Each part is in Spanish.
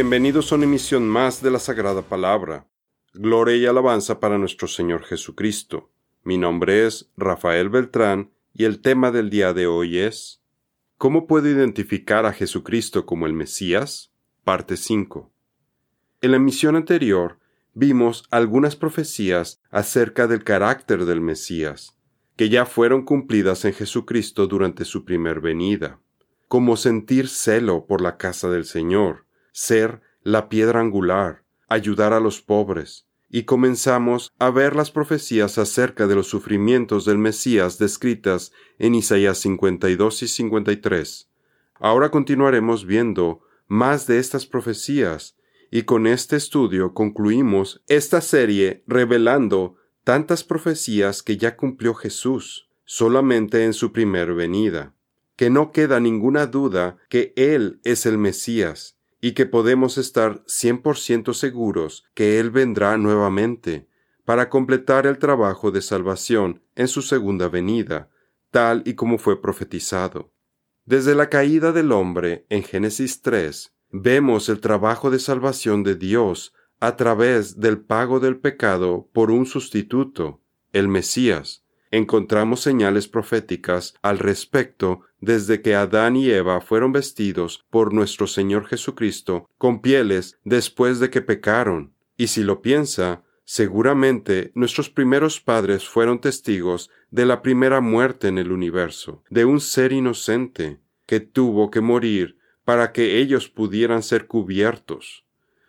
Bienvenidos a una emisión más de la Sagrada Palabra. Gloria y alabanza para nuestro Señor Jesucristo. Mi nombre es Rafael Beltrán y el tema del día de hoy es ¿Cómo puedo identificar a Jesucristo como el Mesías? Parte 5. En la emisión anterior vimos algunas profecías acerca del carácter del Mesías, que ya fueron cumplidas en Jesucristo durante su primer venida, como sentir celo por la casa del Señor, ser la piedra angular, ayudar a los pobres, y comenzamos a ver las profecías acerca de los sufrimientos del Mesías descritas en Isaías 52 y 53. Ahora continuaremos viendo más de estas profecías, y con este estudio concluimos esta serie revelando tantas profecías que ya cumplió Jesús solamente en su primer venida, que no queda ninguna duda que Él es el Mesías, y que podemos estar 100% seguros que Él vendrá nuevamente para completar el trabajo de salvación en su segunda venida, tal y como fue profetizado. Desde la caída del hombre en Génesis 3, vemos el trabajo de salvación de Dios a través del pago del pecado por un sustituto, el Mesías, encontramos señales proféticas al respecto desde que Adán y Eva fueron vestidos por nuestro Señor Jesucristo con pieles después de que pecaron. Y si lo piensa, seguramente nuestros primeros padres fueron testigos de la primera muerte en el universo, de un ser inocente que tuvo que morir para que ellos pudieran ser cubiertos.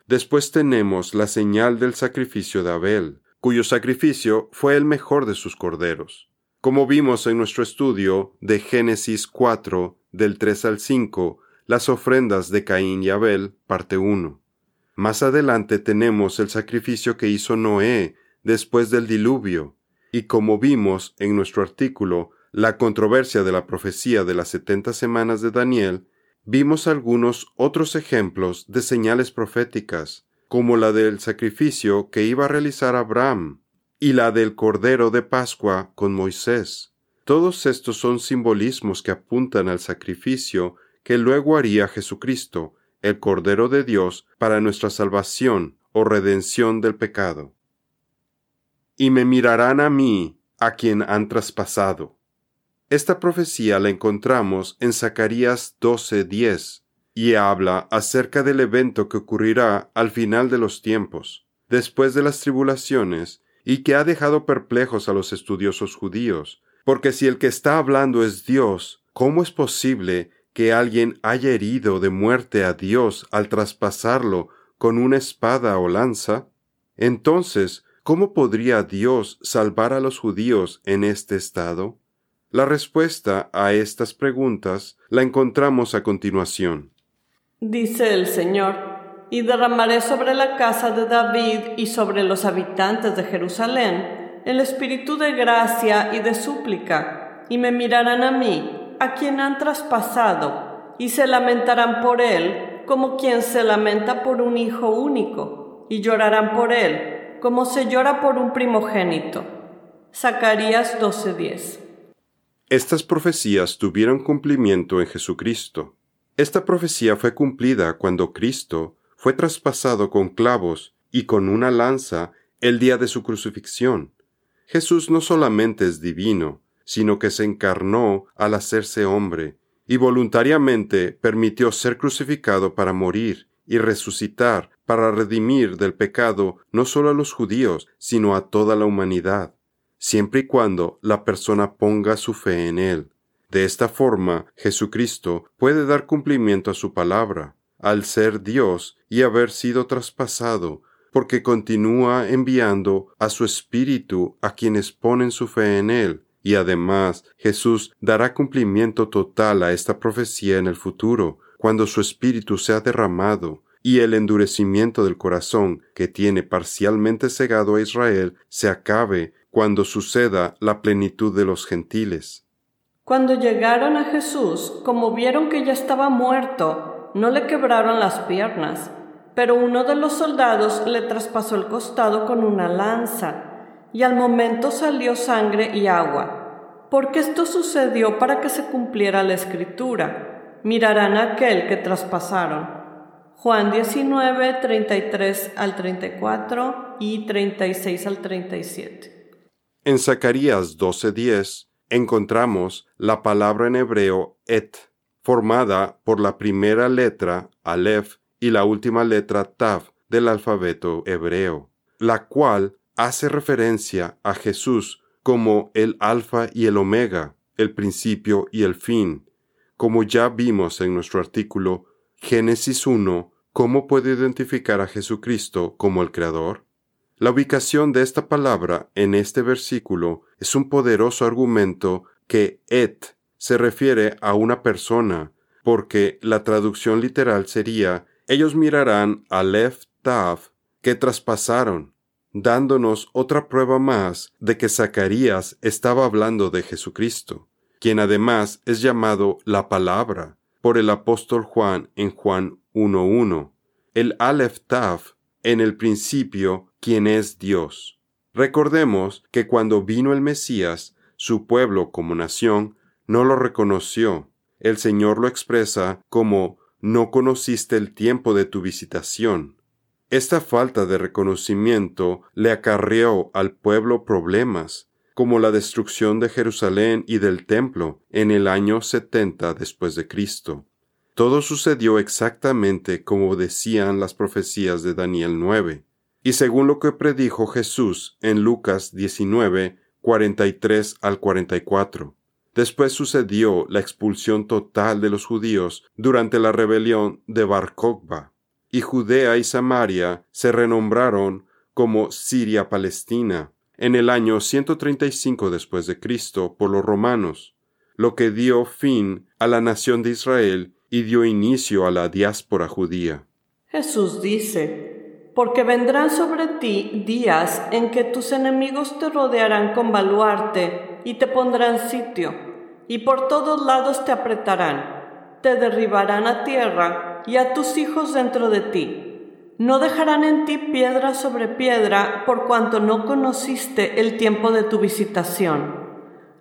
Después tenemos la señal del sacrificio de Abel, cuyo sacrificio fue el mejor de sus corderos. Como vimos en nuestro estudio de Génesis 4, del 3 al 5, las ofrendas de Caín y Abel, parte 1. Más adelante tenemos el sacrificio que hizo Noé después del diluvio, y como vimos en nuestro artículo La controversia de la profecía de las setenta semanas de Daniel, vimos algunos otros ejemplos de señales proféticas, como la del sacrificio que iba a realizar Abraham y la del Cordero de Pascua con Moisés. Todos estos son simbolismos que apuntan al sacrificio que luego haría Jesucristo, el Cordero de Dios, para nuestra salvación o redención del pecado. Y me mirarán a mí, a quien han traspasado. Esta profecía la encontramos en Zacarías 12:10, y habla acerca del evento que ocurrirá al final de los tiempos, después de las tribulaciones, y que ha dejado perplejos a los estudiosos judíos, porque si el que está hablando es Dios, ¿cómo es posible que alguien haya herido de muerte a Dios al traspasarlo con una espada o lanza? Entonces, ¿cómo podría Dios salvar a los judíos en este estado? La respuesta a estas preguntas la encontramos a continuación dice el Señor, y derramaré sobre la casa de David y sobre los habitantes de Jerusalén el espíritu de gracia y de súplica, y me mirarán a mí, a quien han traspasado, y se lamentarán por él como quien se lamenta por un hijo único, y llorarán por él como se llora por un primogénito. Zacarías 12:10 Estas profecías tuvieron cumplimiento en Jesucristo. Esta profecía fue cumplida cuando Cristo fue traspasado con clavos y con una lanza el día de su crucifixión. Jesús no solamente es divino, sino que se encarnó al hacerse hombre, y voluntariamente permitió ser crucificado para morir y resucitar para redimir del pecado no solo a los judíos, sino a toda la humanidad, siempre y cuando la persona ponga su fe en él. De esta forma, Jesucristo puede dar cumplimiento a su palabra, al ser Dios y haber sido traspasado, porque continúa enviando a su Espíritu a quienes ponen su fe en Él, y además Jesús dará cumplimiento total a esta profecía en el futuro, cuando su Espíritu sea derramado, y el endurecimiento del corazón que tiene parcialmente cegado a Israel se acabe cuando suceda la plenitud de los gentiles. Cuando llegaron a Jesús, como vieron que ya estaba muerto, no le quebraron las piernas, pero uno de los soldados le traspasó el costado con una lanza, y al momento salió sangre y agua. Porque esto sucedió para que se cumpliera la escritura. Mirarán aquel que traspasaron. Juan 19, 33 al 34 y 36 al 37. En Zacarías 12:10 encontramos la palabra en hebreo et, formada por la primera letra Aleph y la última letra Tav del alfabeto hebreo, la cual hace referencia a Jesús como el alfa y el omega, el principio y el fin, como ya vimos en nuestro artículo Génesis 1, ¿cómo puede identificar a Jesucristo como el Creador? La ubicación de esta palabra en este versículo es un poderoso argumento que et se refiere a una persona, porque la traducción literal sería ellos mirarán a Lef Tav que traspasaron, dándonos otra prueba más de que Zacarías estaba hablando de Jesucristo, quien además es llamado la palabra, por el apóstol Juan en Juan 1.1, el Aleph Taf, en el principio, quien es Dios. Recordemos que cuando vino el Mesías, su pueblo como nación no lo reconoció. El Señor lo expresa como no conociste el tiempo de tu visitación. Esta falta de reconocimiento le acarreó al pueblo problemas, como la destrucción de Jerusalén y del templo en el año 70 después de Cristo. Todo sucedió exactamente como decían las profecías de Daniel 9, y según lo que predijo Jesús en Lucas 19, 43 al 44. Después sucedió la expulsión total de los judíos durante la rebelión de Bar y Judea y Samaria se renombraron como Siria Palestina en el año 135 después de Cristo por los romanos, lo que dio fin a la nación de Israel y dio inicio a la diáspora judía. Jesús dice, porque vendrán sobre ti días en que tus enemigos te rodearán con baluarte y te pondrán sitio, y por todos lados te apretarán, te derribarán a tierra y a tus hijos dentro de ti no dejarán en ti piedra sobre piedra por cuanto no conociste el tiempo de tu visitación.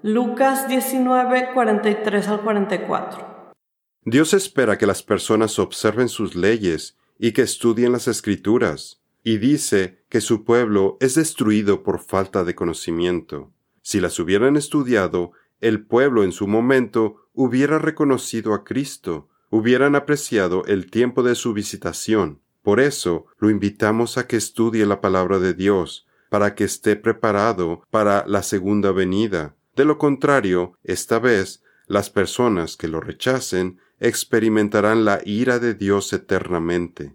Lucas 19, 43 al 44. Dios espera que las personas observen sus leyes y que estudien las escrituras, y dice que su pueblo es destruido por falta de conocimiento. Si las hubieran estudiado, el pueblo en su momento hubiera reconocido a Cristo, hubieran apreciado el tiempo de su visitación, por eso lo invitamos a que estudie la palabra de Dios, para que esté preparado para la segunda venida. De lo contrario, esta vez, las personas que lo rechacen experimentarán la ira de Dios eternamente.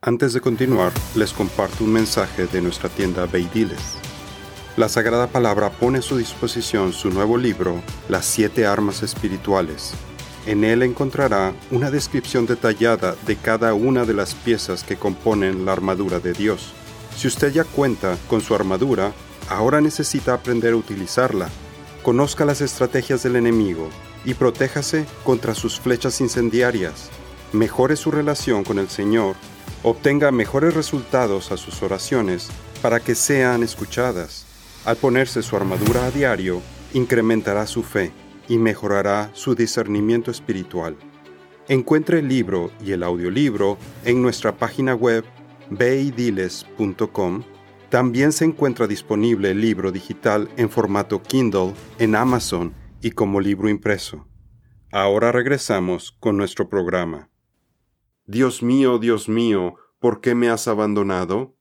Antes de continuar, les comparto un mensaje de nuestra tienda Beidiles. La Sagrada Palabra pone a su disposición su nuevo libro, Las siete armas espirituales en él encontrará una descripción detallada de cada una de las piezas que componen la armadura de Dios. Si usted ya cuenta con su armadura, ahora necesita aprender a utilizarla. Conozca las estrategias del enemigo y protéjase contra sus flechas incendiarias. Mejore su relación con el Señor, obtenga mejores resultados a sus oraciones para que sean escuchadas. Al ponerse su armadura a diario, incrementará su fe y mejorará su discernimiento espiritual. Encuentre el libro y el audiolibro en nuestra página web beidiles.com. También se encuentra disponible el libro digital en formato Kindle en Amazon y como libro impreso. Ahora regresamos con nuestro programa. Dios mío, Dios mío, ¿por qué me has abandonado?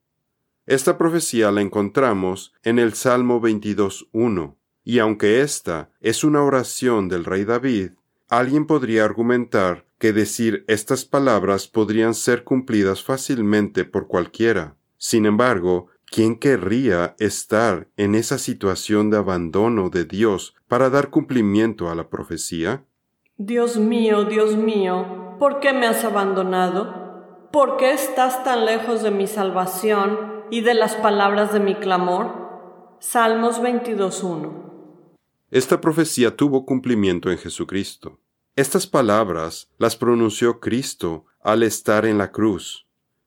Esta profecía la encontramos en el Salmo 22.1 y aunque esta es una oración del rey David, alguien podría argumentar que decir estas palabras podrían ser cumplidas fácilmente por cualquiera. Sin embargo, ¿quién querría estar en esa situación de abandono de Dios para dar cumplimiento a la profecía? Dios mío, Dios mío, ¿por qué me has abandonado? ¿Por qué estás tan lejos de mi salvación y de las palabras de mi clamor? Salmos 22.1 esta profecía tuvo cumplimiento en Jesucristo. Estas palabras las pronunció Cristo al estar en la cruz.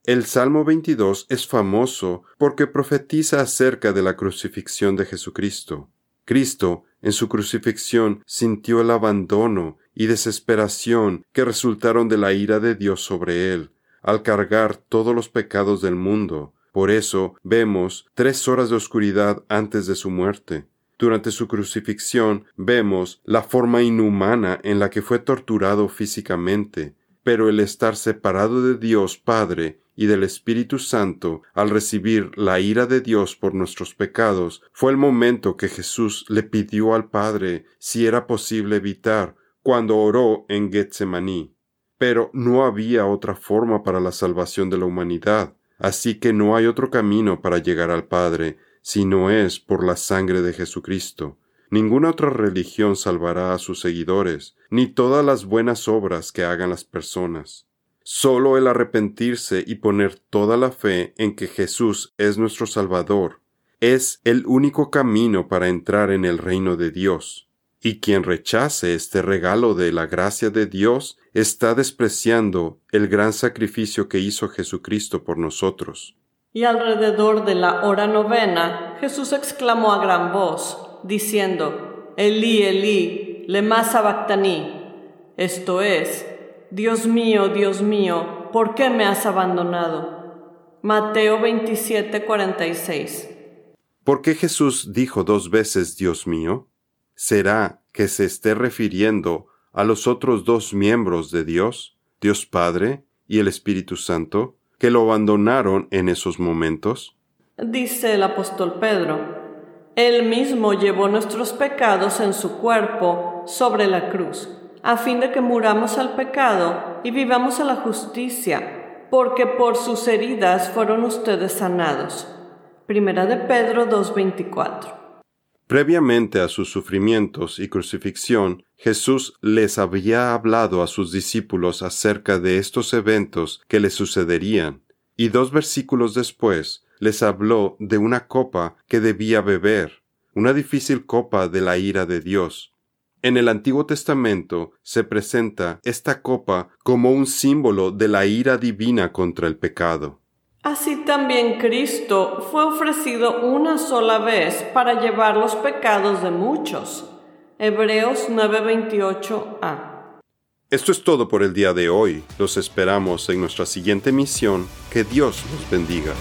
El Salmo 22 es famoso porque profetiza acerca de la crucifixión de Jesucristo. Cristo, en su crucifixión, sintió el abandono y desesperación que resultaron de la ira de Dios sobre él, al cargar todos los pecados del mundo. Por eso vemos tres horas de oscuridad antes de su muerte. Durante su crucifixión vemos la forma inhumana en la que fue torturado físicamente, pero el estar separado de Dios Padre y del Espíritu Santo al recibir la ira de Dios por nuestros pecados fue el momento que Jesús le pidió al Padre si era posible evitar cuando oró en Getsemaní. Pero no había otra forma para la salvación de la humanidad, así que no hay otro camino para llegar al Padre si no es por la sangre de Jesucristo. Ninguna otra religión salvará a sus seguidores, ni todas las buenas obras que hagan las personas. Solo el arrepentirse y poner toda la fe en que Jesús es nuestro Salvador es el único camino para entrar en el reino de Dios y quien rechace este regalo de la gracia de Dios está despreciando el gran sacrificio que hizo Jesucristo por nosotros. Y alrededor de la hora novena, Jesús exclamó a gran voz, diciendo, Elí, Elí, lema sabactaní, esto es, Dios mío, Dios mío, ¿por qué me has abandonado? Mateo 27, 46. ¿Por qué Jesús dijo dos veces Dios mío? ¿Será que se esté refiriendo a los otros dos miembros de Dios, Dios Padre y el Espíritu Santo, que lo abandonaron en esos momentos? Dice el apóstol Pedro, Él mismo llevó nuestros pecados en su cuerpo sobre la cruz, a fin de que muramos al pecado y vivamos a la justicia, porque por sus heridas fueron ustedes sanados. Primera de Pedro 2.24 Previamente a sus sufrimientos y crucifixión, Jesús les había hablado a sus discípulos acerca de estos eventos que les sucederían, y dos versículos después les habló de una copa que debía beber, una difícil copa de la ira de Dios. En el Antiguo Testamento se presenta esta copa como un símbolo de la ira divina contra el pecado. Así también Cristo fue ofrecido una sola vez para llevar los pecados de muchos. Hebreos 9:28a. Esto es todo por el día de hoy. Los esperamos en nuestra siguiente misión. Que Dios los bendiga.